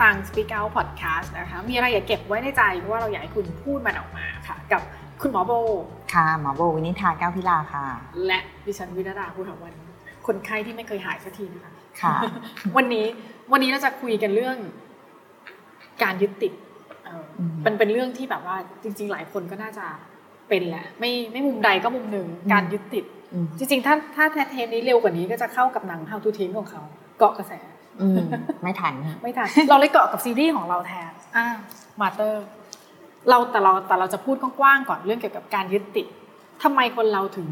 ฟัง Speak Out Podcast นะคะ มีอะไรอย่าเก็บไว้ในใจ เพราะว่าเราอยากให้คุณพูดมันออกมาค่ะ กับคุณหมอโบ ค่ะ หมอโบวินิธาแก้วพิลาค่ะ และดิฉันวิรดาภูถาวัน คนไข้ที่ไม่เคยหายสักทีนะคะค่ะ วันนี้วันนี้เราจะคุยกันเรื่อง การยึดติดเอออมมันเป็นเรื่องที่แบบว่าจริง ๆ หลายคนก็น่าจะเป็นแหละ ไม่ไม่มุมใดก็มุมหนึ่งการยึดติดอืมจริง ๆ ถ้าถ้าเทปนี้เร็วกว่านี้ก็จะเข้ากับหนัง How to ทิ้งของเขา เกาะกระแสอืม ไม่ทันไม่ทันเราเลยเกาะกับซีรีส์ของเราแทนอ่ามาเตอร์เราแต่เราแต่เราจะพูดกว้างๆก่อนเรื่องเกี่ยวกับการยึดติดทำไมคนเราถึง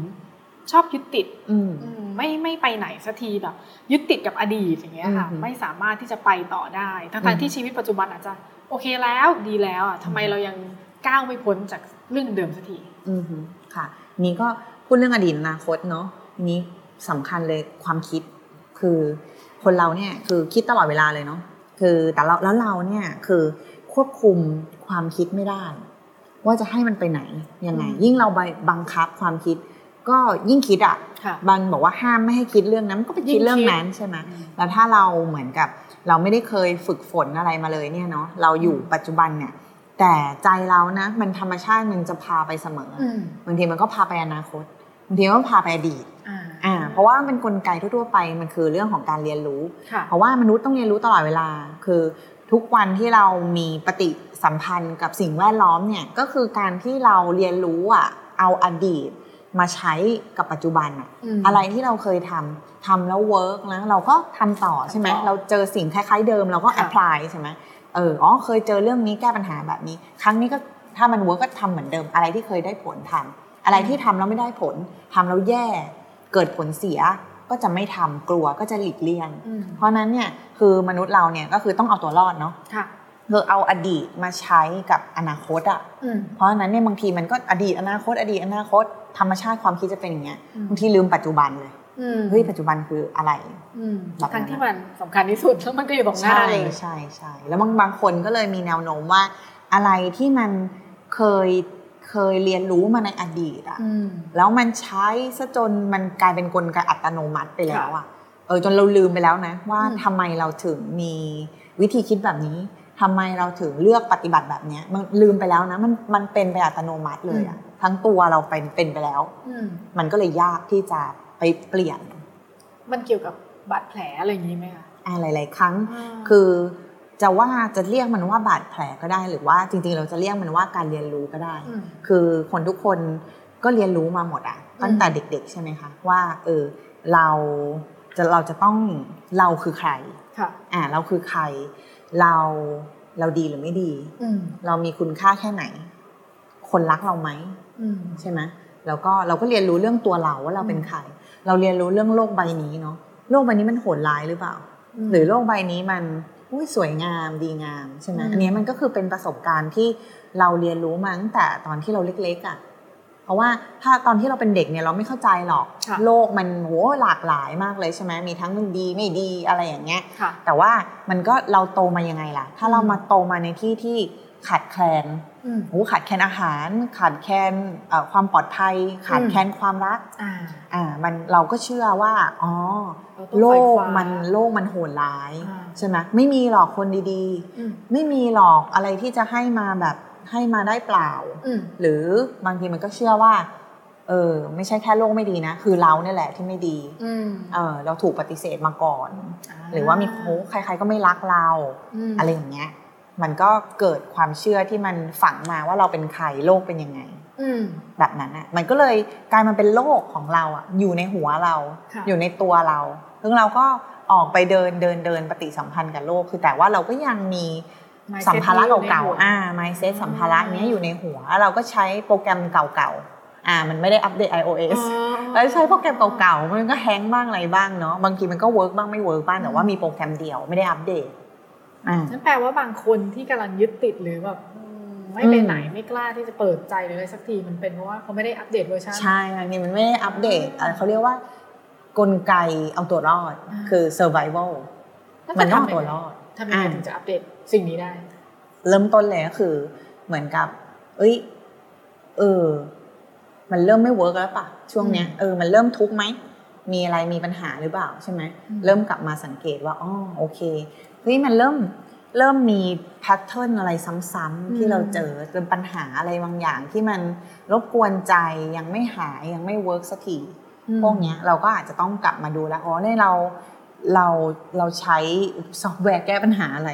ชอบยึดติดอืมอืมไม่ไม่ไปไหนสักทีแบบ ยึดติดกับอดีตอย่างเงี้ยค่ะอืมไม่สามารถที่จะไปต่อได้ทั้อืงมๆที่ชีวิตปัจจุบันอาจจะโอเคแล้วดีแล้วอะทำไมเรายังก้าวไม่พ้นจากเรื่องเดิมสักทีอืมฮึค่ะ นี้ก็พูดเรื่องอดีตอนาคตเนาะทีนี้สำคัญเลยความคิดคือ คนเราเนี่ยคือคิดตลอดเวลาเลยเนาะคือแต่เราแล้วเราเนี่ยคือควบคุมความคิดไม่ได้ ว่าจะให้มันไปไหนยังไงอืมยิ่งเราไปบังคับความคิด ก็ยิ่งคิดอะค่ะบางบอกว่าห้ามไม่ให้คิดเรื่องนั้นมันก็ไปคิดเรื่องนั้นใช่ไหมแล้วถ้าเราเหมือนกับ เราไม่ได้เคยฝึกฝนอะไรมาเลยเนี่ยเนาะเราอยู่ปัจจุบันเนี่ยแต่ใจเรานะ มันธรรมชาติมันจะพาไปเสมอออืมบางทีมันก็พาไปอนาคต บางทีมันก็พาไปอดีตอ่าอ่าเพราะว่ามันเป็นกลไกทั่วๆไปมันคือเรื่องของการเรียนรู้ค่ะเพราะว่ามนุษย์ต้องเรียนรู้ตลอดเวลา คือทุกวันที่เรามีปฏิสัมพันธ์กับสิ่งแวดล้อมเนี่ยก็คือการที่เราเรียนรู้อะเอาอดีตมาใช้กับปัจจุบันอะมอะไรที่เราเคยทำทำแล้ว work นะเราก็ทำต่อใช่ไหมทำต่อเราเจอสิ่งคล้ายๆเดิมเราก็ค่ะ apply ใช่ไหมเอออ๋อเคยเจอเรื่องนี้แก้ปัญหาแบบนี้ ครั้งนี้ก็ถ้ามัน work ก็ทำเหมือนเดิมอะไรที่เคยได้ผลทำ อะไรที่ทำแล้วไม่ได้ผลทำแล้วแย่เกิดผลเสียก็จะไม่ทำกลัวก็จะหลีกเลี่ยงอืมเพราะฉะนั้นเนี่ยคือมนุษย์เราเนี่ยก็คือต้องเอาตัวรอดเนาะค่ะคือเอาอดีตมาใช้กับอนาคตอะอืมเพราะฉะนั้นเนี่ยบางทีมันก็อดีตอนาคต อดีตอนาคต ธรรมชาติความคิดจะเป็นอย่างเงี้ยอืมบางทีลืมปัจจุบันเลยอืมเฮ้ยปัจจุบันคืออะไรอืมแบบนั้นทั้งที่มันสำคัญที่สุดแล้วมันก็อยู่ตรงหน้าใช่เลยใช่ใช่แล้วบางบางคนก็เลยมีแนวโน้มว่าอะไรที่มันเคย เคยเรียนรู้มาในอดีตอะอืมแล้วมันใช้ซะจนมันกลายเป็นกลไกอัตโนมัติไปแล้วอะเออจนเราลืมไปแล้วนะ ว่าอืมทำไมเราถึงมีวิธีคิดแบบนี้ทำไมเราถึงเลือกปฏิบัติแบบเนี้ย มันลืมไปแล้วนะมันมันเป็นไปอัตโนมัติเลยอะทั้งตัวเราเป็นเป็นไปแล้วอืมมันก็เลยยากที่จะไปเปลี่ยน มันเกี่ยวกับบาดแผลอะไรอย่างนี้ไหมคะอะหลาย ๆ ครั้งาคือ จะว่าจะเรียกมันว่าบาดแผลก็ได้หรือว่าจริงๆ เราจะเรียกมันว่าการเรียนรู้ก็ได้มคือคนทุกคนก็เรียนรู้มาหมดอะตั้งแต่เด็ก ๆ ใช่ไหมคะว่าเออเราจะเราจะต้องเราคือใครค่ะอ่าเราคือใคร เราเราดีหรือไม่ดีอืมเรามีคุณค่าแค่ไหน คนรักเราไหมอืมใช่ไหมแล้วก็เราก็เรียนรู้เรื่องตัวเราว่าเราเป็นใคร เราเรียนรู้เรื่องโลกใบนี้เนาะโลกใบนี้มันโหดร้ายหรือเปล่า หรือโลกใบนี้มัน อุ้ยสวยงามดีงามใช่ไหมอืมอันนี้มันก็คือเป็นประสบการณ์ที่เราเรียนรู้มาตั้งแต่ตอนที่เราเล็กๆอะ่ะเพราะว่าถ้าตอนที่เราเป็นเด็กเนี่ยเราไม่เข้าใจหรอกค่ะโลกมันโหหลากหลายมากเลยใช่ไหมมีทั้งดีไม่ดีอะไรอย่างเงี้ยค่ะแต่ว่ามันก็เราโตมายังไงล่ะ ถ้าเราอืมมาโตมาในที่ที่ขาดแคลนอืม โอ้ขาดแคลนอาหาร ขาดแคลนเอ่อความปลอดภัย ขาดแคลนความรักอ่าอ่ามันเราก็เชื่อว่าอ๋อเราต้องโลไขว่กคว้ามันโลกมันโหดร้ายอ่าใช่ไหมไม่มีหรอกคนดีอืมๆไม่มีหรอกอะไรที่จะให้มาแบบให้มาได้เปล่าอืมหรือบางทีมันก็เชื่อว่าเออไม่ใช่แค่โลกไม่ดีนะ คือเราเนี่ยแหละที่ไม่ดีอืมเออเราถูกปฏิเสธมาก่อน หรือว่ามีโค้ใคร ๆก็ไม่รักเรามอะไรอย่างเงี้ย มันก็เกิดความเชื่อที่มันฝังมาว่าเราเป็นใครโลกเป็นยังไงอืมแบบนั้นอะมันก็เลยกลายมาเป็นโลกของเราอะอยู่ในหัวเราค่ะอยู่ในตัวเราซึ่งเราก็ออกไปเดินเดินเดินปฏิสัมพันธ์กับโลก คือแต่ว่าเราก็ยังมี mindset สัมภาระที่อยู่ในเก่าหัวๆอ่า mindset สัมภาระเนี้ยอยู่ในหัว เราก็ใช้โปรแกรมเก่าๆอ่า มันไม่ได้อัปเดต iOS แล้วใช้โปรแกรมเก่าๆมันก็ hang บ้างอะไรบ้างเนาะบางทีมันก็ work บ้างไม่ work บ้างแต่ว่ามีโปรแกรมเดียวไม่ได้อัปเดตอ่า นั่นแปลว่าบางคนที่กำลังยึดติดหรือแบบอืมไม่ไปไหนไม่กล้าที่จะเปิดใจหรืออะไรสักทีมันเป็นเพราะว่าเขาไม่ได้อัปเดตเวอร์ชันใช่อันนี้มันไม่ได้อัปเดตอะไรเขาเรียกว่ากลไกเอาตัวรอดอ่าคือ survival แล้วมัจะนต้องทำเอายังไงตัวรอดทำยังไงอ่าถึงจะอัปเดตสิ่งนี้ได้ เริ่มต้นเลยก็คือ เหมือนกับ เอ้ย เออ มันเริ่มไม่ work แล้วปะช่วงเนี้ยอืมเออมันเริ่มทุกข์ไหมมีอะไรมีปัญหาหรือเปล่าใช่ไหมอืมเริ่มกลับมาสังเกตว่าอ๋อโอเคเฮ้ยมันเริ่มเริ่มมี pattern อะไรซ้ำๆที่เราเจอเป็นปัญหาอะไรบางอย่างที่มันรบกวนใจยังไม่หายยังไม่ work สักทีพวกเนี้ยเราก็อาจจะต้องกลับมาดูแล้วอ๋อเนี่ยเราเราเราใช้ซอฟต์แวร์แก้ปัญหาอะไร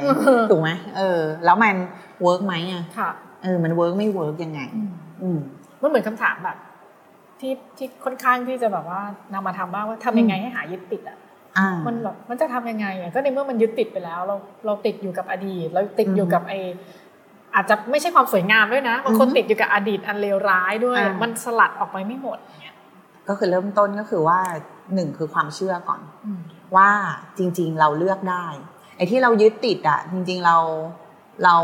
ถูกไหมเออ แล้วมัน work ไหมอะค่ะเออมัน work ไม่ work ยังไง อืมมันเหมือนคำถามแบบ ที่ที่ค่อนข้างที่จะแบบว่านำมาทำบ้างว่าทำยังไงให้หายยึดติดอะอ่า มันแบบมันจะทำยังไงอะก็ในเมื่อมันยึดติดไปแล้ว เราเราติดอยู่กับอดีต เราติดอยู่กับไออาจจะไม่ใช่ความสวยงามด้วยนะบางคนอือฮึติดอยู่กับอดีตอันเลวร้ายด้วยอ่ามัมันสลัดออกไปไม่หมดเนี่ยก็คือเริ่มต้นก็คือว่าหนึ่งคือความเชื่อก่อนอืมว่าจริง ๆ เราเลือกได้ไอ้ที่เรายึดติดอะ จริง ๆเราเรา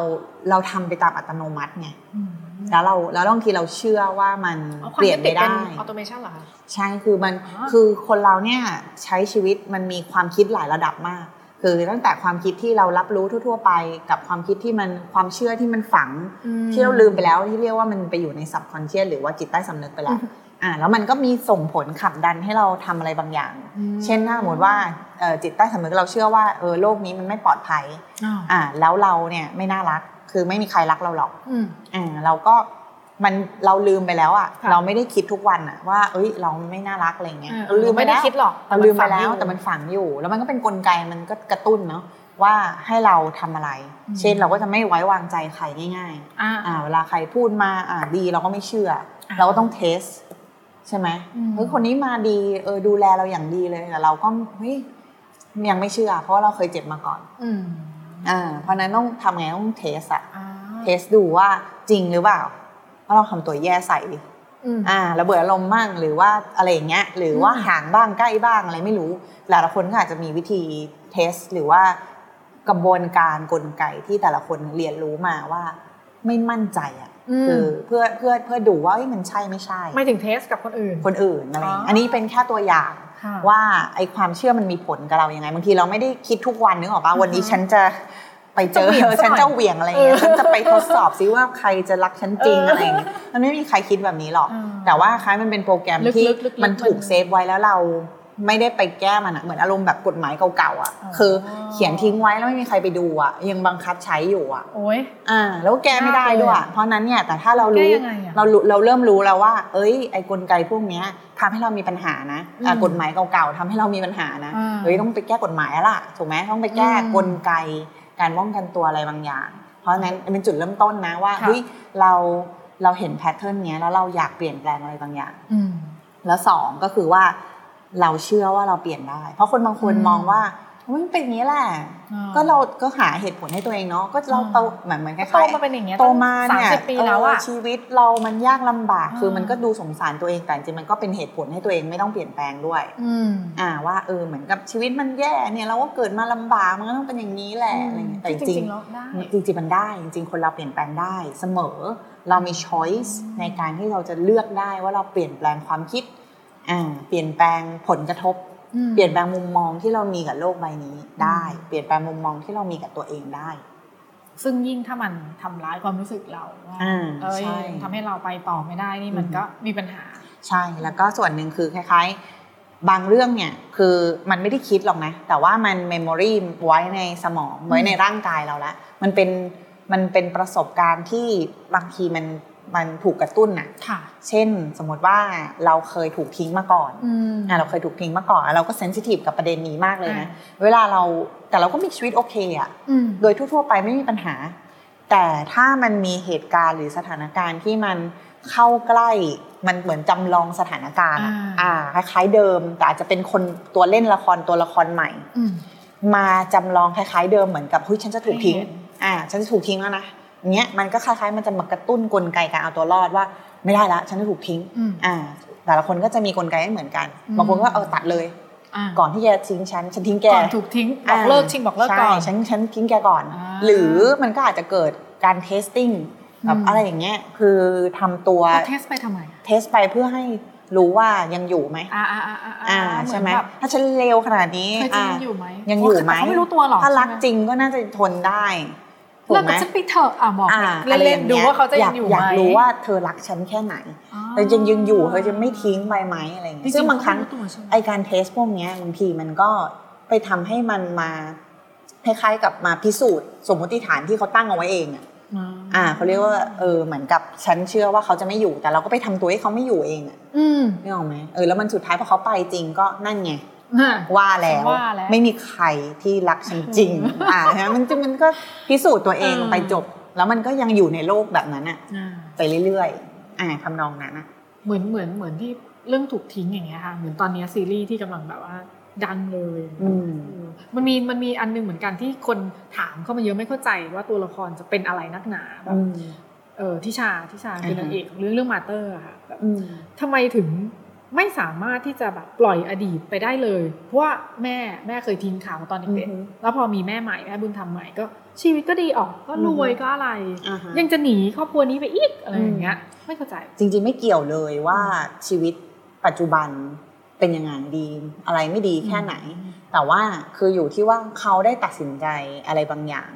เราทำไปตามอัตโนมัติไงอืม แล้วเราแล้วบางทีเราเชื่อว่ามันเอาคเปวามลี่ยยึนดติไม่ดเป็นได้ออโตเมชันเหรอคะใช่คือมันอ๋อคือคนเราเนี่ยใช้ชีวิตมันมีความคิดหลายระดับมาก คือตั้งแต่ความคิดที่เรารับรู้ทั่ว ๆ ไป กับความคิดที่มันความเชื่อที่มันฝังที่เราลืมไปแล้วที่เรียกว่ามันไปอยู่ในสับคอนเชียสหรือว่าจิตใต้สำนึกไปแล้วอ่าแล้วมันก็มีส่งผลขับดันให้เราทำอะไรบางอย่างอืมเช่นถ้าสมมติว่าเอ่อจิตใต้สำนึกเราเชื่อว่าเออโลกนี้มันไม่ปลอดภัยอ้าวอ่าแล้วเราเนี่ยไม่น่ารัก คือไม่มีใครรักเราหรอกอืมอ่าเราก็มันเราลืมไปแล้วอะค่ะ เราไม่ได้คิดทุกวันอะว่า เอ้ย เราไม่น่ารักอะไรเงี้ยเออเราลืมไปไม่ได้แล้วคิดหรอกแต่เรามันลืมไปฝังแล้อวยู่แต่มันฝังอยู่ แล้วมันก็เป็นกลไกมันก็กระตุ้นเนาะว่าให้เราทำอะไรอืมเช่นเราก็จะไม่ไว้วางใจใครง่ายๆอ่าอ่าเวลาใครพูดมาอ่าดีเราก็ไม่เชื่อ เราก็ต้องเทส ใช่ไหมอืมเฮ้ยคนนี้มาดีเออดูแลเราอย่างดีเลยแต่เราก็เฮ้ยยังไม่เชื่อ เพราะว่าเราเคยเจ็บมาก่อน อืม อ่าเพราะฉะนั้นต้องทำไงต้องเทสอะอ่าเทสดูว่าจริงหรือเปล่าเพราะเราทำตัวแย่ใส่ดิอืมอ่าระเบิดอารมณ์บ้างหรือว่าอะไรอย่างเงี้ยหรือว่าอืมห่างบ้างใกล้บ้างอะไรไม่รู้แต่ละคนก็อาจจะมีวิธี test หรือว่ากระบวนการกลไกที่แต่ละคนเรียนรู้มาว่าไม่มั่นใจอะอืมคือเพื่อเพื่อเพื่อดูว่าเอ้ยมันใช่ไม่ใช่ ไม่ถึง test กับคนอื่น คนอื่นอะไรอย่างเงี้ยอ๋ออัอันนี้เป็นแค่ตัวอย่างค่ะ ว่าไอความเชื่อมันมีผลกับเรายังไงบางทีเราไม่ได้คิดทุกวันนึกออกปะอือฮะวันนี้ฉันจะไปเจอจะเหวี่ยงซะหน่อยฉันจะเหวี่ยงอะไรเงี้ยเออฉันจะไปทดสอบซิว่าใครจะรักฉันจริงเออออะไรอย่างเงี้ยมันไม่มีใครคิดแบบนี้หรอกอืมแต่ว่าคล้ายมันเป็นโปรแกรมที่ลึกๆๆมันถูกมัน save ไว้แล้วเรา ไม่ได้ไปแก้มันอะเหมือนอารมณ์แบบกฎหมายเก่าๆอะอ๋อคือเขียนทิ้งไว้แล้วไม่มีใครไปดูอะยังบังคับใช้อยู่อะโอ้ยอ่า แล้วแก้ไม่ได้ด้วยอะเพราะนั้นเนี่ยแต่ถ้าเรารู้แก้ยังไงอะเรารู้เราเริ่มรู้แล้วว่า เอ้ย ไอ้กลไกพวกเนี้ยทำให้เรามีปัญหานะอะอืมกฎหมายเก่าๆทำให้เรามีปัญหานะอ่าเฮ้ยต้องไปแก้กฎหมายแล้วล่ะถูกไหมต้องไปแก้อืมกลไก การป้องกันตัวอะไรบางอย่าง เพราะฉะนั้นเป็นจุดเริ่มต้นนะว่าค่ะเฮ้ยเราเราเห็นแพทเทิร์นเนี้ยแล้วเราอยากเปลี่ยนแปลงอะไรบางอย่างอืมแล้วสองก็คือว่า เราเชื่อว่าเราเปลี่ยนได้ เพราะคนบางคนอืมมองว่ามันเป็นอย่างนี้แหละอ่าก็เราก็หาเหตุผลให้ตัวเองเนาะ ก็เราโตเหมือนเหมือนคล้ายๆโตมาเป็นอย่างเงี้ยโตมาสามเนี่ยสิบปีแล้วอะเชีวิตเรามันยากลำบากอ่าคือมันก็ดูสงสารตัวเองแต่จริงๆมันก็เป็นเหตุผลให้ตัวเองไม่ต้องเปลี่ยนแปลงด้วยอืมอ่าว่าเออเหมือนกับชีวิตมันแย่เนี่ยเราก็เกิดมาลำบากมันก็ต้องเป็นอย่างนี้แหละอะไรเงี้ยแต่จจริงริงๆแล้วได้ๆจริงๆมันได้ จริงๆคนเราเปลี่ยนแปลงได้เสมอ เรามี choice ในการที่เราจะเลือกได้ว่าเราเปลี่ยนแปลงความคิดอ่า เปลี่ยนแปลงผลกระทบอืมเปลี่ยนแปลงมุมมองที่เรามีกับโลกใบนี้ได้ เปลี่ยนแปลงมุมมองที่เรามีกับตัวเองได้ ซึ่งยิ่งถ้ามันทำร้ายความรู้สึกเราว่าอ่าเอ้ยใช่ทำให้เราไปต่อไม่ได้นี่มันอืมก็มีปัญหา ใช่แล้วก็ส่วนหนึ่งคือคล้ายๆบางเรื่องเนี่ยคือมันไม่ได้คิดหรอกนะ แต่ว่ามัน memory ไว้ในสมองไว้ในร่างกายเราแล้วมันเป็นมันเป็นประสบการณ์ที่บางทีมัน มันถูกกระตุ้นน่ะค่ะเช่นสมมติว่าเราเคยถูกทิ้งมาก่อนอืมอะเราเคยถูกทิ้งมาก่อน เราก็เซนซิทีฟกับประเด็นนี้มากเลยนะอ่เวลาเราแต่เราก็มีชีวิตโอเคอะอืมโดยทั่ว ๆ ไปไม่มีปัญหา แต่ถ้ามันมีเหตุการณ์หรือสถานการณ์ที่มันเข้าใกล้มันเหมือนจำลองสถานการณ์อะอ่าอ่าคล้ายๆเดิม แต่อาจจะเป็นคนตัวเล่นละครตัวละครใหม่อืมมาจำลองคล้ายๆเดิมเหมือนกับเฮ้ยฉันจะถูกทิ้งให้เห็นอ่าฉันจะถูกทิ้งแล้วนะ เนี้ยมันก็คล้ายๆ มันจะมากระตุ้นกลไกการเอาตัวรอดว่า ไม่ได้ละฉันจะถูกทิ้งอืมอ่าแต่ละคนก็จะมีกลไกไม่เหมือนกันอืมบางคนก็เออตัดเลยอ่าก่อนที่จะทิ้งฉันฉันทิ้งแกก่อนถูกทิ้งบอกเลิกชิงบอกเลิกก่อนใช่ฉันฉันทิ้งแกก่อนอ่าหรือมันก็อาจจะเกิดการ testing แบบอืมอะไรอย่างเงี้ยคือทำตัวเขา test ไปทำไม test ไปเพื่อให้รู้ว่ายังอยู่ไหมอ่าอ่าอ่าอ่าอ่าเนใช่ไหมแบบถ้าฉันเลวขนาดนี้เคยจริงอ่ายังอยู่ไหมยังอยู่ไหมแต่เขาไม่รู้ตัวหรอกถ้ารักใช่ไหมจริงก็น่าจะทนได้ ถูเลิกกไหมกับฉันไปเถอะอะบอกอ่าเล่นๆดูว่าเขาจะยังอยู่ไหมอยากรู้ว่าเธอรักฉันแค่ไหนอ๋อเธอยังยังอยู่เธอจะไม่ทิ้งไปไหมอะไรอย่างจเงี้ยริซึ่งงๆบางครั้งเขไม่ตัวใช่ไหมไอการเทสพวกเนี้ยบางทีมันก็ไปทำให้มันมาคล้ายๆกับมาพิสูจน์ สมมติฐานที่เขาตั้งเอาไว้เองอะอ่าเขาเรียกว่าเออเหมือนกับฉันเชื่อว่าเขาจะไม่อยู่แต่เราก็ไปทำตัวให้เขาไม่อยู่เองอะอืมนี่ออกไหมเออแล้วมันสุดท้ายพอเขาไปจริงก็นั่นไงอะ ว่าแล้วว่าแล้วไม่มีใครที่รักฉันจริงอ่าฮะมันจะมันก็พิสูจน์ตัวเองเออไปจบ แล้วมันก็ยังอยู่ในโลกแบบนั้นอะอ่าไปเรื่อยๆอ่าทำนองนั้นอะเหมือนเหมือนเหมือนที่เรื่องถูกทิ้งอย่างเงี้ยค่ะเหมือนตอนเนี้ยซีรีส์ที่กำลังแบบว่าดังเลยอืมเออมันมีมันมีอันหนึงเหมือนกันที่คนถามเข้ามาเยอะไม่เข้าใจว่าตัวละครจะเป็นอะไรนักหนาแบบอืมเออทิชาทิชาเป็นอ่าฮะนางเอกของเรื่องเรื่องมาเตอร์อะค่ะแบบอืมทำไมถึง ไม่สามารถที่จะแบบปล่อยอดีตไปได้เลย เพราะว่าแม่แม่เคยทิ้งข่าวมาตอนเด็กอือฮึๆแล้วพอมีแม่ใหม่แม่บุญธรรมใหม่ก็ชีวิตก็ดีออกก็รวยอือฮึก็อะไรอ่าฮะยังจะหนีครอบครัวนี้ไปอีกอะไรอืมอย่างเงี้ยไม่เข้าใจ จริง ๆ ไม่เกี่ยวเลยว่าชีวิตปัจจุบันเป็นยังไงดี อะไรไม่ดีแค่ไหน แต่ว่าคืออยู่ที่ว่าเขาได้ตัดสินใจอะไรบางอย่าง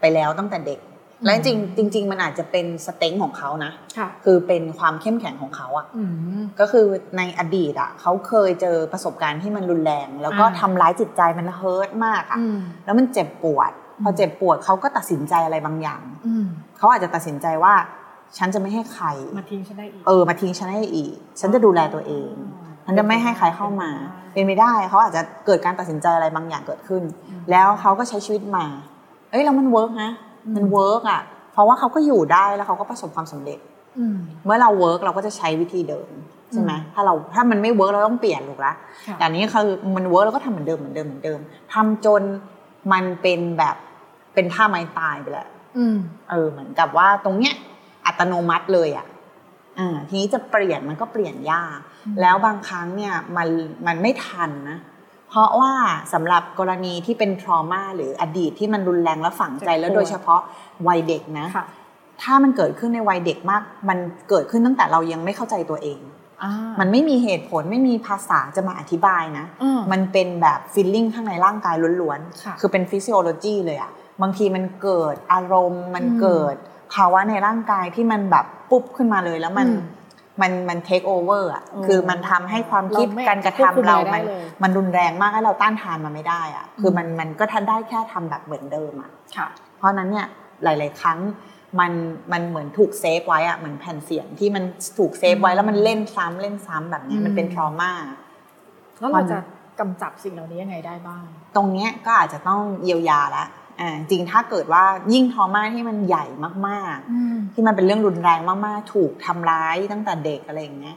ไปแล้วตั้งแต่เด็กอืม และจริงๆจริง ๆ มันอาจจะเป็น strength ของเขานะค่ะคือเป็นความเข้มแข็งของเขาอะอืมก็คือในอดีตอะเขาเคยเจอประสบการณ์ที่มันรุนแรง แล้วก็อ่าทำร้ายจิตใจมัน hurt มากอะอืมแล้วมันเจ็บปวด พออืมเจ็บปวดเขาก็ตัดสินใจอะไรบางอย่างอืมเขาอาจจะตัดสินใจว่าฉันจะไม่ให้ใครมาทิ้งฉันได้อีกเออมาทิ้งฉันให้อีก ฉันจะดูแลตัวเองฉันจะไม่ให้ใครเข้ามา เป็นไม่ได้เขาอาจจะเกิดการตัดสินใจอะไรบางอย่างเกิดขึ้น แล้วเขาก็ใช้ชีวิตมา เอ้ยแล้วมัน work นะ มัน work อะ เพราะว่าเขาก็อยู่ได้แล้วเขาก็ประสบความสำเร็จอืมเมื่อเรา work เราก็จะใช้วิธีเดิมใช่ไหมอืมถ้าเราถ้ามันไม่ work เราต้องเปลี่ยนถูกละค่ะแต่อันนี้คือมัน work เราก็ทำเหมือนเดิมเหมือนเดิมเหมือนเดิมทำจนมันเป็นแบบเป็นท่าไม้ตายไปแล้วอืมเออเหมือนกับว่าตรงเนี้ยอัตโนมัติเลยอะอ่าทีนี้จะเปลี่ยนมันก็เปลี่ยนยากอืมแล้วบางครั้งเนี่ยมันมันไม่ทันนะ เพราะว่าสำหรับกรณีที่เป็น trauma หรืออดีตที่มันรุนแรงและฝังใจแล้วโดยเฉพาะวัยเด็กนะค่ะถ้ามันเกิดขึ้นในวัยเด็กมาก มันเกิดขึ้นตั้งแต่เรายังไม่เข้าใจตัวเองอ่ามันไม่มีเหตุผลไม่มีภาษาจะมาอธิบายนะอืมมันเป็นแบบ feeling ข้างในร่างกายล้วนค่ะๆคือเป็น physiology เลยอะบางทีมันเกิดอารมณ์ มันอืมเกิดภาวะในร่างกายที่มันแบบปุ๊บขึ้นมาเลยแล้วมันอื มมันมัน take over อะอืมคือมันทำให้ความคิดเราไม่การกระควบคุมทำเราอะไรได้มันเลยมันรุนแรงมากให้เราต้านทานมันไม่ได้อะคืออมมันมันก็ทันได้แค่ทำแบบเหมือนเดิมอะค่ะเพราะฉะนั้นเนี่ยหลาย ๆ ครั้งมันมันเหมือนถูก save ไว้อะเหมือนแผ่นเสียงที่มันถูก save ไว้อืมแล้วมันเล่นซ้ำเล่นซ้ำแบบเนี้ยมันเป็นอืม trauma แล้วเราจะกำจัดสิ่งเหล่านี้ยังไงได้บ้าง ตรงเนี้ยก็อาจจะต้องเยียวยาละ อ่าจริงถ้าเกิดว่ายิ่งทรมาที่มันใหญ่มากอืมๆที่มันเป็นเรื่องรุนแรงมากๆ ถูกทำร้ายตั้งแต่เด็กอะไรอย่างเงี้ย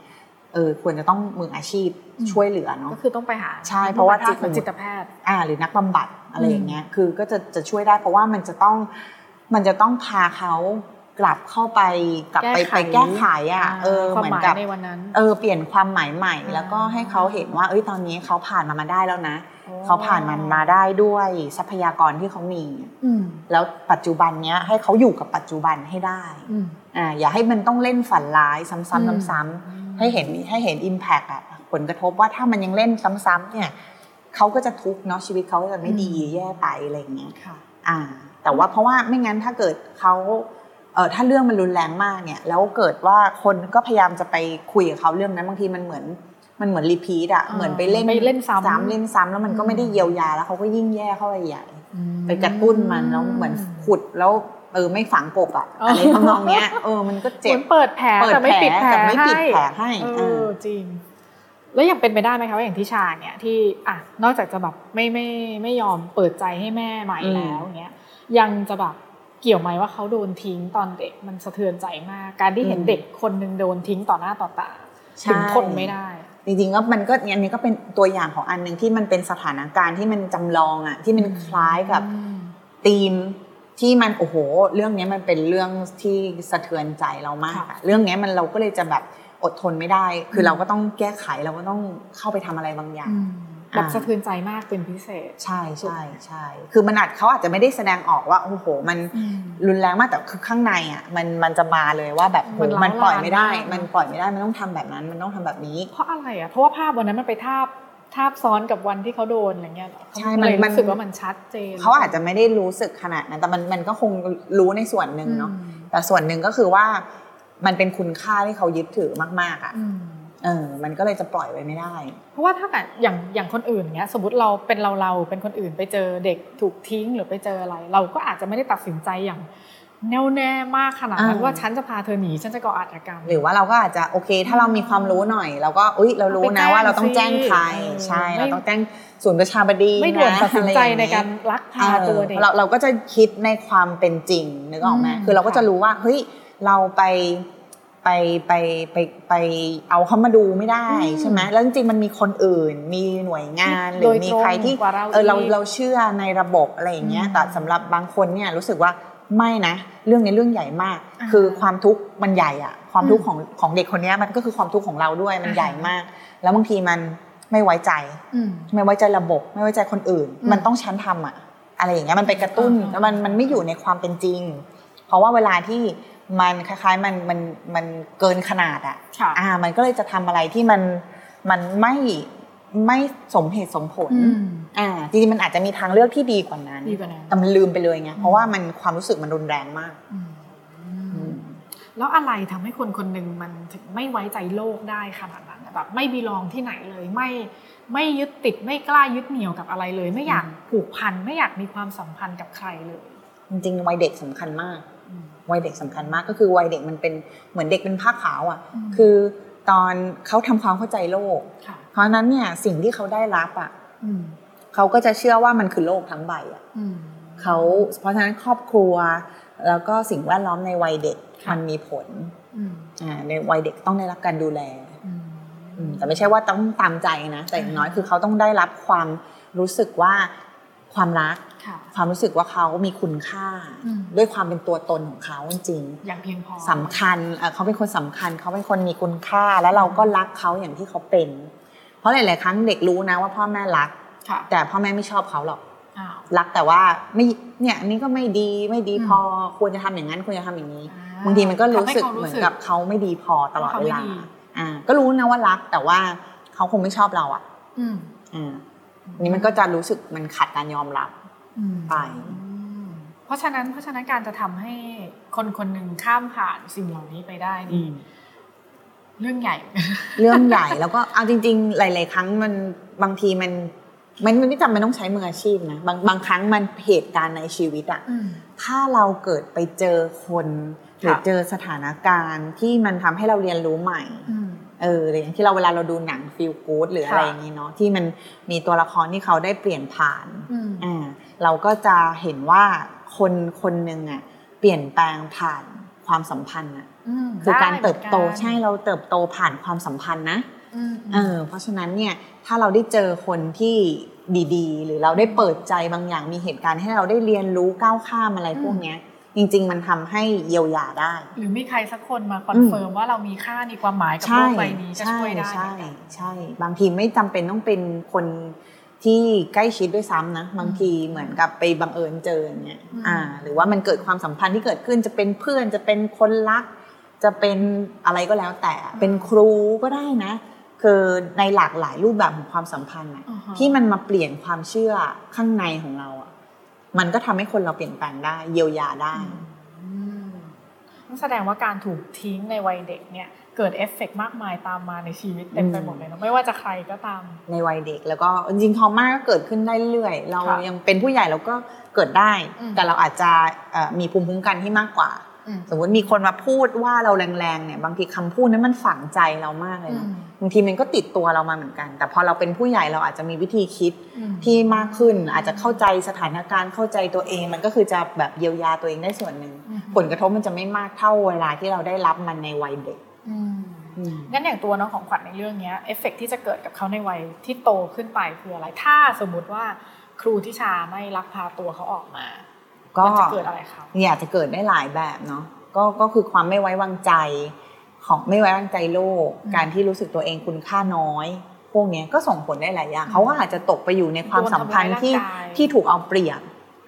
เออควรจะต้องมืออาชีพอืมช่วยเหลือเนาะก็คือต้องไปหาใช่เพราะว่าถ้าจิตสมมุติจิตแพทย์อ่าหรือนักบำบัดอะไรอย่างเงี้ยคือก็จะจะช่วยได้เพราะว่ามันจะต้องมันจะต้องพาเขา กลับเข้าไปกลับไปแก้ไขไปแก้ไขอะเออความเหมือหนมายกับในวันนั้นเออเปลี่ยนความหมายใหม่อ่าแล้วก็ให้เขาเห็นว่า เอ้ยตอนนี้เขาผ่านมันมาได้แล้วนะโอ้เขาผ่านมันมาได้ด้วยทรัพยากรที่เขามีอืมแล้วปัจจุบันเนี้ยให้เขาอยู่กับปัจจุบันให้ได้อืมอ่าอย่าให้มันต้องเล่นฝันร้ายซ้อืมำๆซ้ำๆให้เห็นให้เห็นอิมแพกอะผลกระทบว่าถ้ามันยังเล่นซ้ำๆเนี่ยเขาก็จะทุกข์เนาะชีวิตเขาก็จะไม่ดีแย่ไปอะไรอย่างเงี้ยค่ะ อ่า แต่ว่าเพราะว่าไม่งั้นถ้าเกิดเขา เออถ้าเรื่องมันรุนแรงมากเนี่ย แล้วเกิดว่าคนก็พยายามจะไปคุยกับเขาเรื่องนั้นบางทีมันเหมือนมันเหมือนรีพีทอะอ่าเหมือนไปเล่นไปเล่นซ้ำเล่นซ้ำแล้วมันก็อืมไม่ได้เยียวยาแล้วเขาก็ยิ่งแย่เข้าไปใหญ่อืมไปกระตุ้นมันแล้วเหมือนขุดแล้วเออไม่ฝังกบอะอ๋อออะไรทำนองเนี้ยเออมันก็เหเจ็มืบอนเปิดแผลเปิดแต่ไม่ปิดแผลแต่ไม่ปิดแผลให้เอเอออจริง แล้วอย่างเป็นไปได้ไหมคะว่าอย่างที่ชาเนี่ยที่อะนอกจากจะแบบไม่ไม่ไม่ยอมเปิดใจให้แม่ใหม่อืมแล้วอย่างเงี้ยยังจะแบบ เกี่ยวไหมว่าเขาโดนทิ้งตอนเด็กมันสะเทือนใจมาก การที่เห็นเด็กคนหนึ่งโดนทิ้งต่อหน้าต่อตาถึงทนไม่ได้ จริงๆก็มันก็อันนี้ก็เป็นตัวอย่างของอันหนึ่งที่มันเป็นสถานการณ์ที่มันจำลองอะที่มันคล้ายกับอืมธีมที่มันโอ้โห เรื่องนี้มันเป็นเรื่องที่สะเทือนใจเรามากอะเรื่องนี้มันเราก็เลยจะแบบอดทนไม่ได้ คือเราก็ต้องแก้ไขเราก็ต้องเข้าไปทำอะไรบางอย่างอืม แบบสะเทือนใจมากเป็นพิเศษ ใช่ใช่ใช่คือมันอาจเขาอาจจะไม่ได้แสดงออกว่าโอ้โห มันอืมรุนแรงมากแต่คือข้างในอะมันมันจะมาเลยว่าแบบโหมันร้าวมันปล่อยไม่ได้รานมากมันปล่อยไม่ได้มันต้องทำแบบนั้น มันต้องทำแบบนี้ เพราะอะไรอะเพราะว่าภาพวันนั้นมันไปทาบทาบซ้อนกับวันที่เขาโดนอะไรเงี้ยเหรอใช่เขามันเลยมันรู้สึกว่ามันชัดเจนเขาอาจจะไม่ได้รู้สึกขนาดนั้นแต่มันมันก็คงรู้ในส่วนหนึ่งเนาะอืมแต่ส่วนหนึ่งก็คือว่ามันเป็นคุณค่าที่เขายึดถือมาก ๆอะอืม เเออมันก็เลยจะปล่อยไว้ไม่ได้ เพราะว่าถ้าเกิดอย่างอย่างคนอื่นเนี้ย สมมติเราเป็นเราเราเป็นคนอื่นไปเจอเด็กถูกทิ้งหรือไปเจออะไร เราก็อาจจะไม่ได้ตัดสินใจอย่างแน่วแน่มากขนาดนั้นอ่าว่าฉันจะพาเธอหนีฉันจะก่ออาชญากรรม หรือว่าเราก็อาจจะโอเค ถ้าเรามีความรู้หน่อยเราก็อุ้ยเรารู้นะไปแจ้งว่าเราต้องแจ้งใครสิใช่ไม่เราต้องแจ้งศูนย์ประชาบดีไม่ด่วนนะตัดสินใจอะไรอย่งในงี้การลักพาตัวเด็กออเราเราก็จะคิดในความเป็นจริงนึกออกไหมอืมคือเราก็จะรู้ว่าเฮ้ยเราไป ไปไปไปไปเอาเขามาดูไม่ได้อืมใช่ไหมแล้วจริงๆมันมีคนอื่น มีหน่วยงานหรืโดอยมีใครที่ตรงกว่าเราเออเราอีกเราเชื่อในระบบอะไรอย่างเงี้ยอืมแต่สำหรับบางคนเนี่ยรู้สึกว่าไม่นะ เรื่องนี้เรื่องใหญ่มากอ่าคือความทุกข์มันใหญ่อะความทุกข์อืมของของเด็กคนเนี้ยมันก็คือความทุกข์ของเราด้วยมันอ่าใหญ่มาก แล้วบางทีมันไม่ไว้ใจอืมไม่ไว้ใจระบบ ไม่ไว้ใจคนอื่นอืมมันต้องชั้นทำอะอะไรอย่างเงี้ยมันไปกระตุ้นอ่าแล้วมันมันไม่อยู่ในความเป็นจริง เพราะว่าเวลาที่ มันคล้ายๆมันมันมันเกินขนาดอะค่ะอ่า มันก็เลยจะทำอะไรที่มันมันไม่ไม่สมเหตุสมผลอืมอ่า จริงๆ มันอาจจะมีทางเลือกที่ดีกว่านั้นดีกว่านั้น แต่มันลืมไปเลยไง เพราะว่ามันความรู้สึกมันรุนแรงมากอืมอืมแล้วอะไรทำให้คนคนหนึ่งมันถึงไม่ไว้ใจโลกได้ขนาดนั้นอะแบบไม่บีลองที่ไหนเลย ไม่ไม่ยึดติดไม่กล้ายึดเหนี่ยวกับอะไรเลย ไม่อยากผูกพัน ไม่อยากมีความสัมพันธ์กับใครเลย จริงๆวัยเด็กสำคัญมาก วัยเด็กสำคัญมากก็คือวัยเด็กมันเป็นเหมือนเด็กเป็นผ้าขาวอะอืมคือตอนเขาทำความเข้าใจโลกค่ะเพราะฉะนั้นเนี่ยสิ่งที่เขาได้รับอะอืมเขาก็จะเชื่อว่ามันคือโลกทั้งใบอะอืมเขาเพราะฉะนั้นครอบครัว แล้วก็สิ่งแวดล้อมในวัยเด็กค่ะมันมีผลอืมอ่าในวัยเด็กต้องได้รับการดูแลอืมอืมแต่ไม่ใช่ว่าต้องตามใจนะ แต่อย่างน้อยคือเขาต้องได้รับความรู้สึกว่า ความรักค่ะความรู้สึกว่าเขามีคุณค่าอืมด้วยความเป็นตัวตนของเขาจริงๆอย่างเพียงพอสำคัญเอ่อเขาเป็นคนสำคัญ เขาเป็นคนมีคุณค่าแล้วเราก็รักเขาอย่างที่เขาเป็น เพราะหลาย ๆ ครั้งเด็กรู้นะว่าพ่อแม่รักค่ะแต่พ่อแม่ไม่ชอบเขาหรอกอ้าวรักแต่ว่าไม่เนี่ยอันนี้ก็ไม่ดีไม่ดีอืมพอควรจะทำอย่างนั้นควรจะทำอย่างนี้อ่บางทีมันก็รู้สึกทำให้ขาเหมือนกับเขาไม่ดีพอตลอดเขาเวไม่ลาดีอ่าก็รู้นะว่ารักแต่ว่าเขาคงไม่ชอบเราอะ อืมอ่าอั นนี้มันก็จะรู้สึกมันขัดการยอมรับอืมไปอืมเพราะฉะนั้นเพราะฉะนั้นการจะทำให้คนคนหนึ่งข้ามผ่านสิ่งเหล่านี้ไปได้นี่เรื่องใหญ่ เรื่องใหญ่แล้วก็เอาจริง ๆ หลาย ๆ ครั้งมันบางทีมัน มันมันไม่จำเป็นต้องใช้มืออาชีพนะบางบางครั้งมันเหตุการณ์ในชีวิตอะอืมถ้าเราเกิดไปเจอคนหรือค่ะเจอสถานการณ์ที่มันทำให้เราเรียนรู้ใหม่ อืมเออหรืออย่างที่เราเวลาเราดูหนังฟีลกู๊ดหรืออะไรค่ะอย่างนี้เนาะที่มันมีตัวละครที่เขาได้เปลี่ยนผ่านอืมอ่าเราก็จะเห็นว่าคนคนหนึ่งอะเปลี่ยนแปลงผ่านความสัมพันธ์อะอืมคือการได้เติบโตเหมือนกันใช่เราเติบโตผ่านความสัมพันธ์นะอืมเออเพราะฉะนั้นเนี่ยถ้าเราได้เจอคนที่ดีๆ หรือเราได้เปิดใจบางอย่างมีเหตุการณ์ให้เราได้เรียนรู้ก้าวข้ามอะไรพวกเนี้ย จริง ๆ มันทำให้เยียวยาได้ หรือมีใครสักคนมา confirm ว่าเรามีค่ามีความหมายกับโลกใบนี้ก็ใช่ช่วยได้ใช่เหมือนกันใช่ บางทีไม่จำเป็นต้องเป็นคนที่ใกล้ชิดด้วยซ้ำนะบางทีเหมือนกับไปบังเอิญเจออย่างเงี้ยอืมอ่า หรือว่ามันเกิดความสัมพันธ์ที่เกิดขึ้นจะเป็นเพื่อนจะเป็นคนรัก จะเป็นอะไรก็แล้วแต่เป็นครูก็ได้นะ คือในหลากหลายรูปแบบของความสัมพันธ์อะอ่าฮะที่มันมาเปลี่ยนความเชื่อข้างในของเราอะ มันก็ทำให้คนเราเปลี่ยนแปลงได้เยียวยาได้อืมนั่นแสดงว่าการถูกทิ้งในวัยเด็กเนี่ยเกิดเอฟเฟกต์มากมายตามมาในชีวิตเต็มไปหมดเลยเนอะไม่ว่าจะใครก็ตามในวัยเด็ก แล้วก็จริงๆทอม่าก็เกิดขึ้นได้เรื่อยๆเราค่ะยังเป็นผู้ใหญ่เราก็เกิดได้อืมแต่เราอาจจะเอ่อมีภูมิคุ้มกันที่มากกว่าอืม สมมติมีคนมาพูดว่าเราแรงๆเนี่ยบางทีคำพูดนั้นมันฝังใจเรามากเลยอืนะมบางทีมันก็ติดตัวเรามาเหมือนกัน แต่พอเราเป็นผู้ใหญ่เราอาจจะมีวิธีคิดอืมที่มากขึ้น อาจจะเข้าใจสถานการณ์เข้าใจตัวเอง มันก็คือจะแบบเยียวยาตัวเองได้ส่วนหนึ่งอืมผลกระทบมันจะไม่มากเท่าเวลาที่เราได้รับมันในวัยเด็กอืมอืมงั้นอย่างตัวน้องของขวัญในเรื่องเนี้ยเอฟเฟกต์ที่จะเกิดกับเขาในวัยที่โตขึ้นไปคืออะไร ถ้าสมมุติว่าครูทิชาไม่ลักพาตัวเขาออกมา ก็มันจะเกิดอะไรครับเนี่ยอาจจะเกิดได้หลายแบบเนาะก็ก็คือความไม่ไว้วางใจ ของไม่ไว้วางใจโลกอืมการที่รู้สึกตัวเองคุณค่าน้อย พวกเนี้ยก็ส่งผลได้หลายอย่างเขาก็อาจจะตกไปอยู่ในความสัมพันธ์ที่โดนทำร้ายร่างกายที่ถูกเอาเปรียบ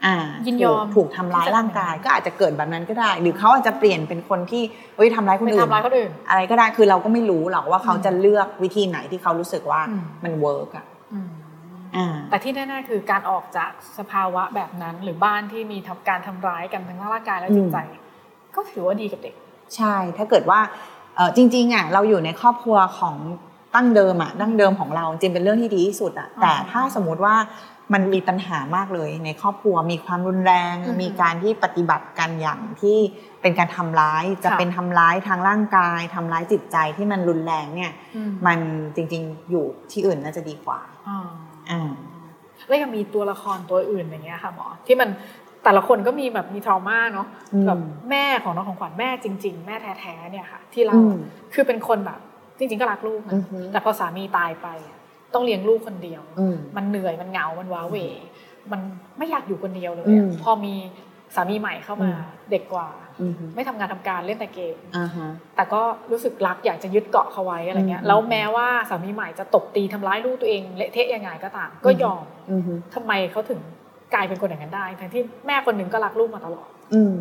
อ่ายินยอมถูกถูกทำร้ายร่างกาย ก็อาจจะเกิดแบบนั้นก็ได้ หรือเขาอาจจะเปลี่ยนเป็นคนที่เฮ้ยทำร้ายคนไปอื่นทำร้ายคนอื่นอะไรก็ได้คือเราก็ไม่รู้หรอกว่าเขาอืมจะเลือกวิธีไหนที่เขารู้สึกว่าอืมมัน work อะอืมอ่า แต่ที่แน่ๆคือการออกจากสภาวะแบบนั้น หรือบ้านที่มีทำการทำร้ายกันทั้งร่างกายและจิตใจ ก็ถือว่าดีกับเด็ก ใช่ ถ้าเกิดว่าเอ่อจริงๆอะเราอยู่ในครอบครัวของตั้งเดิมอะดั้งเดิมของเราจริงเป็นเรื่องที่ดีที่สุดอะแต่ถ้าสมมุติว่ามันมีปัญหามากเลยในครอบครัวมีความรุนแรงอือฮึมีการที่ปฏิบัติกันอย่างที่เป็นการทำร้ายจะค่ะเป็นทำร้ายทางร่างกายทำร้ายจิตใจที่มันรุนแรงเนี่ยอืมมันจริงๆอยู่ที่อื่นน่าจะดีกว่า อ่าอ่าแล้วยังมีตัวละครตัวอื่นอย่างเงี้ยค่ะหมอที่มันแต่ละคนก็มีแบบมีทรมาเนาะอืมแบบแม่ของน้องของขวัญแม่จริง ๆ แม่แท้ๆเนี่ยค่ะ ที่เราอืมคือเป็นคนแบบ จริง ๆ ก็รักลูกนะอือฮึแต่พอสามีตายไปอะต้องเลี้ยงลูกคนเดียวอืมมันเหนื่อยมันเหงา มันว้าเหวมันไม่อยากอยู่คนเดียวเลยอือะมพอมีสามีใหม่เข้ามาอืมเด็กกว่าอืม ไม่ทำงานทำการเล่นแต่เกมอ่าฮะแต่ก็รู้สึกรักอยากจะยึดเกาะเขาไว้อะไรเงี้ยอืมแล้วแม้ว่าสามีใหม่จะตบตีทำร้ายลูกตัวเองเละเทะยังไงก็ตามก็ยอมอืมทำไมเขาถึงกลายเป็นคนอย่างนั้นได้ทั้งที่แม่คนหนึ่งก็รักลูกมาตลอด อืม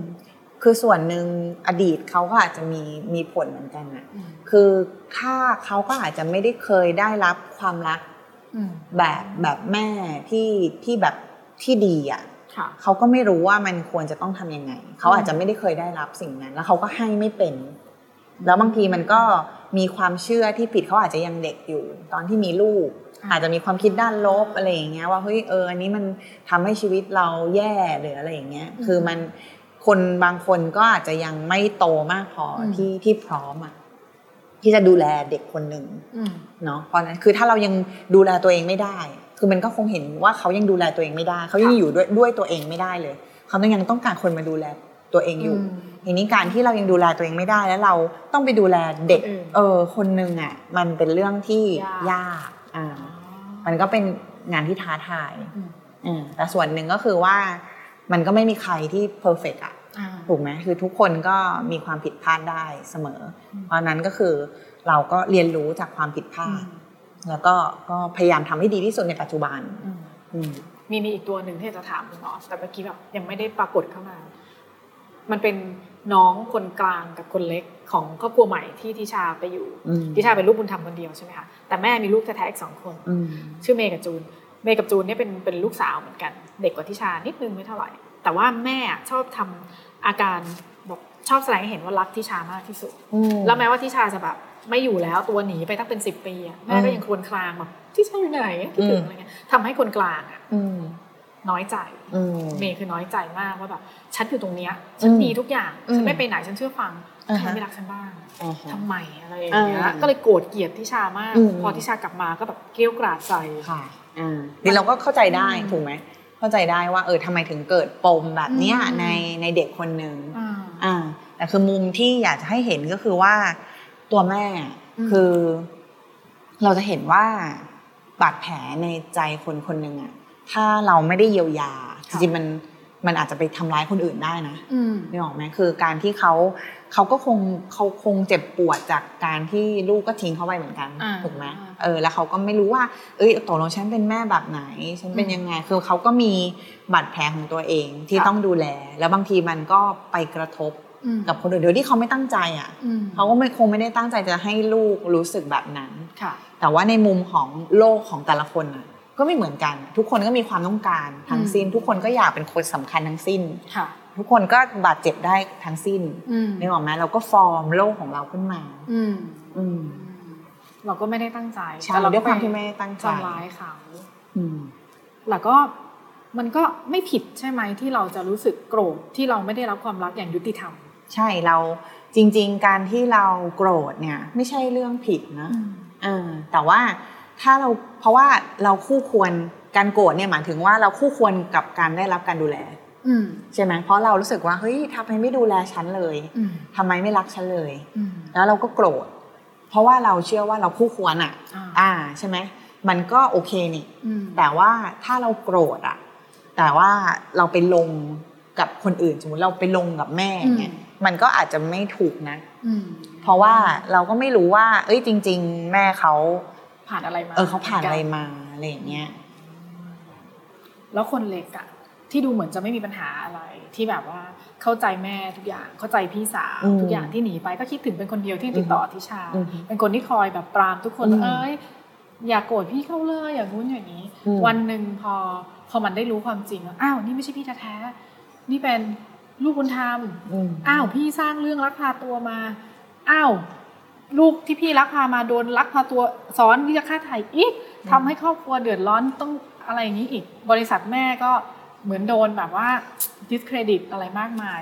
คือส่วนหนึ่งอดีตเขาก็อาจจะมีมีผลเหมือนกันนะคือถ้าเขาก็อาจจะไม่ได้เคยได้รับความรักอืมแบบแบบแม่ที่ที่แบบที่ดีอะค่ะ เขาก็ไม่รู้ว่ามันควรจะต้องทำยังไง เขาอาจจะไม่ได้เคยได้รับสิ่งนั้น แล้วเขาก็ให้ไม่เป็น แล้วบางทีมันก็มีความเชื่อที่ผิดเขาอาจจะยังเด็กอยู่ ตอนที่มีลูกอ่าอาจจะมีความคิดด้านลบอะไรอย่างเงี้ยว่าเฮ้ยเอออันนี้มันทำให้ชีวิตเราแย่หรืออะไรอย่างเงี้ย คือมันคนบางคนก็อาจจะยังไม่โตมากพออที่ที่พร้อมอะที่จะดูแลเด็กคนหนึ่งอืมเนาะเพราะฉะนั้นคือถ้าเรายังดูแลตัวเองไม่ได้ คือมันก็คงเห็นว่าเขายังดูแลตัวเองไม่ได้ เขายังค่ะอยู่ด้วยด้วยตัวเองไม่ได้เลย เขาต้องยังต้องการคนมาดูแลตัวเองอยู่ทีนี้การที่เรายังดูแลตัวเองไม่ได้แล้วเราต้องไปดูแลเด็กคนอื่นเออคนหนึ่งอะมันเป็นเรื่องที่ยากยากอ่ามันก็เป็นงานที่ท้าทายอืมอืมแต่ส่วนหนึ่งก็คือว่ามันก็ไม่มีใครที่เพอร์เฟกอะอ่าถูกไหมคือทุกคนก็มีความผิดพลาดได้เสมออืมเพราะฉะนั้นก็คือเราก็เรียนรู้จากความผิดพลาด แล้วก็ก็พยายามทำให้ดีที่สุดในปัจจุบันอืมอืมมีมีอีกตัวหนึ่งที่จะถามคุณหมอแต่เมื่อกี้แบบยังไม่ได้ปรากฏเข้ามา มันเป็นน้องคนกลางกับคนเล็กของครอบครัวใหม่ที่ทิชาไปอยู่อืมทิชาเป็นลูกบุญธรรมคนเดียวใช่ไหมคะแต่แม่มีลูกแท้ๆอีกสองคนอืมชื่อเมย์กับจูน เมย์กับจูนเนี่ยเป็นเป็นลูกสาวเหมือนกัน เด็กกว่าทิชานิดนึงไม่เท่าไหร่ แต่ว่าแม่ชอบทำอาการแบบชอบแสดงให้เห็นว่ารักทิชามากที่สุดอืมแล้วแม้ว่าทิชาจะแบบ ไม่อยู่แล้วตัวหนีไปตั้งเป็นสิบปีอะแม่ก็อืมยังครวญครางแบบทิชาอยู่ไหนคิดถึงอะไรเงี้ยทำให้คนกลางอะอืมน้อยใจอืมเมย์คือน้อยใจมากว่าแบบฉันอยู่ตรงเนี้ยฉันอืมดีทุกอย่างอืมฉันไม่ไปไหนฉันเชื่อฟังอ่าใครฮะไม่รักฉันบ้างอ่าฮะทำไมอะไรอย่างเงี้ยอ่าก็เลยโกรธเกลียดทิชามากอืมพอทิชากลับมาก็แบบเกรี้ยวกราดใส่ค่ะอ่านี่เราก็เข้าใจได้อืมถูกไหมเข้าใจได้ว่าเออทำไมถึงเกิดปมแบบเนี้ยอืมในในเด็กคนหนึ่งอ่าอ่าแต่คือมุมที่อยากจะให้เห็นก็คือว่า ตัวแม่อืมคือ เราจะเห็นว่าบาดแผลในใจคนคนหนึ่งอะถ้าเราไม่ได้เยียวยาจริงๆมันมันอาจจะไปทำร้ายคนอื่นได้นะอืมนึกออกไหมคือการที่เขาเขาก็คงเขาคงเจ็บปวดจากการที่ลูกก็ทิ้งเขาไปเหมือนกันอ่าถูกไหมอ่าเออแล้วเขาก็ไม่รู้ว่า เอ้ยตกลงฉันเป็นแม่แบบไหน ฉันเป็นอืมยังไง คือเขาก็มีบาดแผลของตัวเองที่ค่ะต้องดูแล แล้วบางทีมันก็ไปกระทบอืม กับคนอื่นโดยที่เขาไม่ตั้งใจอะอืมเขาก็ไม่คงไม่ได้ตั้งใจจะให้ลูกรู้สึกแบบนั้นค่ะ แต่ว่าในมุมของโลกของแต่ละคนอะ ก็ไม่เหมือนกัน ทุกคนก็มีความต้องการทั้งสิ้นอืมทุกคนก็อยากเป็นคนสำคัญทั้งสิ้นค่ะทุกคนก็บาดเจ็บได้ทั้งสิ้นอืมนึกออกไหมเราก็ฟอร์มโลกของเราขึ้นมา อืมอืมเราก็ไม่ได้ตั้งใจใช่แต่เราด้วยความที่ไม่ได้ตั้งใจทำร้ายเขาอืมแล้วก็มันก็ไม่ผิดใช่ไหมที่เราจะรู้สึกโกรธที่เราไม่ได้รับความรักอย่างยุติธรรม ใช่เราจริง ๆ การที่เราโกรธเนี่ย ไม่ใช่เรื่องผิดนะเออแต่ว่าถ้าเราเพราะว่าเราคู่ควรการโกรธเนี่ยหมายถึงว่าเราคู่ควรกับการได้รับการดูแลอืมใช่ไหมเพราะเรารู้สึกว่าเฮ้ยทำไมไม่ดูแลฉันเลยอืมทำไมไม่รักฉันเลยอืมแล้วเราก็โกรธ เพราะว่าเราเชื่อว่าเราคู่ควรอะ อ่าอ่าใช่ไหมมันก็โอเคนี่อืมแต่ว่าถ้าเราโกรธอะแต่ว่าเราไปลงกับคนอื่นสมมติเราไปลงกับแม่เนี่ย มันก็อาจจะไม่ถูกนะอืมเพราะว่าเราก็ไม่รู้ว่า เอ้ยจริง ๆ แม่เขาผ่านอะไรมา เออเขาผ่านอะไรมาอะไรอย่างเงี้ยแล้วคนเล็กอะที่ดูเหมือนจะไม่มีปัญหาอะไร ที่แบบว่าเข้าใจแม่ทุกอย่างเข้าใจพี่สาวอืมทุกอย่างที่หนีไปก็คิดถึงเป็นคนเดียวที่ติดต่อทิชาอืมเป็นคนที่คอยแบบปรามทุกคนอืมว่าเอ้ยอย่าโกรธพี่เขาเลยอย่างนู้นอย่างนี้อืมวันหนึ่งพอพอมันได้รู้ความจริงว่าอ้าวนี่ไม่ใช่พี่แท้ๆนี่เป็น ลูกบุญธรรมอืมอ้าวพี่สร้างเรื่องลักพาตัวมาอ้าวลูกที่พี่รักพามาโดนลักพาตัวซ้อนเรียกค่าไถ่อีกทำให้ครอบครัวเดือดร้อนต้องอะไรอย่างนี้อีก บริษัทแม่ก็เหมือนโดนแบบว่าดิสเครดิตอะไรมากมาย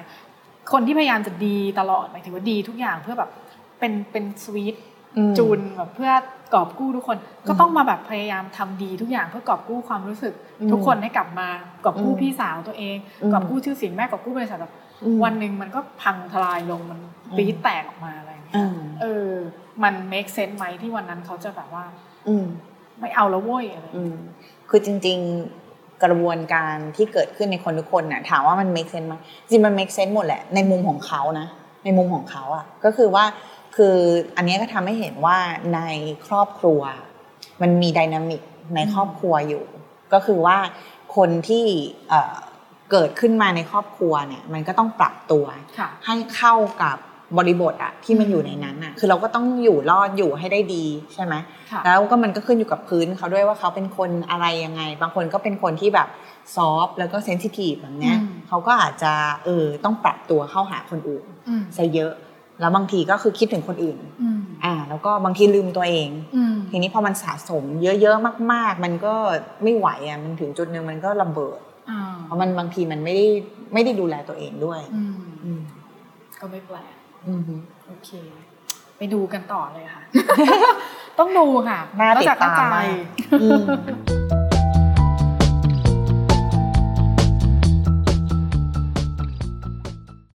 คนที่พยายามจะดีตลอดหมายถึงว่าดีทุกอย่างเพื่อแบบเป็นเป็นสวีทอืมจูนแบบเพื่อกอบกู้ทุกคนก็ต้องมาแบบพยายามทำดีทุกอย่างเพื่อกอบกู้ความรู้สึกอืมทุกคนให้กลับมากอบกู้อืมพี่สาวตัวเองอืมกอบกู้ชื่อเสียงแม่กอบกู้บริษัทแบบอืมวันหนึ่งมันก็พังทลายลงมันอืมปี๊ดแตกออกมาอะไรอย่างเงี้ยอ่าเออ มัน make sense ไหมที่วันนั้นเขาจะแบบว่า อืมไม่เอาแล้วเว้ยอะไรอืมคือจริง ๆกระบวนการที่เกิดขึ้นในคนทุกคนน่ะถามว่ามัน make sense ไหมจริงมัน make sense หมดแหละในมุมของเขานะในมุมของเขาอะก็คือว่า คืออันเนี้ยก็ทำให้เห็นว่าในครอบครัว มันมีไดนามิกในครอบครัวอยู่ ก็คือว่าคนที่เอ่อเกิดขึ้นมาในครอบครัวเนี่ย มันก็ต้องปรับตัวค่ะให้เข้ากับบริบทอะที่มันอยู่ในนั้นอะคือเราก็ต้องอยู่รอดอยู่ให้ได้ดีใช่ไหมค่ะแล้วก็มันก็ขึ้นอยู่กับพื้นเขาด้วยว่าเขาเป็นคนอะไรยังไง บางคนก็เป็นคนที่แบบซอฟแล้วก็เซนซิทีฟแบบเนี้ยอืมเขาก็อาจจะเออต้องปรับตัวเข้าหาคนอื่นอืมซะเยอะ แล้วบางทีก็คือคิดถึงคนอื่นอืมอ่า แล้วก็บางทีลืมตัวเองอืมทีนี้พอมันสะสมเยอะๆมาก ๆ มันก็ไม่ไหวอะมันถึงจุดหนึ่งมันก็ระเบิดอ่าเพราะมันบางทีมันไม่ได้ไม่ได้ดูแลตัวเองด้วยอืมอืมก็ไม่แปลกอืมฮึโอเค ไปดูกันต่อเลยค่ะ ต้องดูค่ะน่าแล้วติดจะเข้ตามใจมากอืม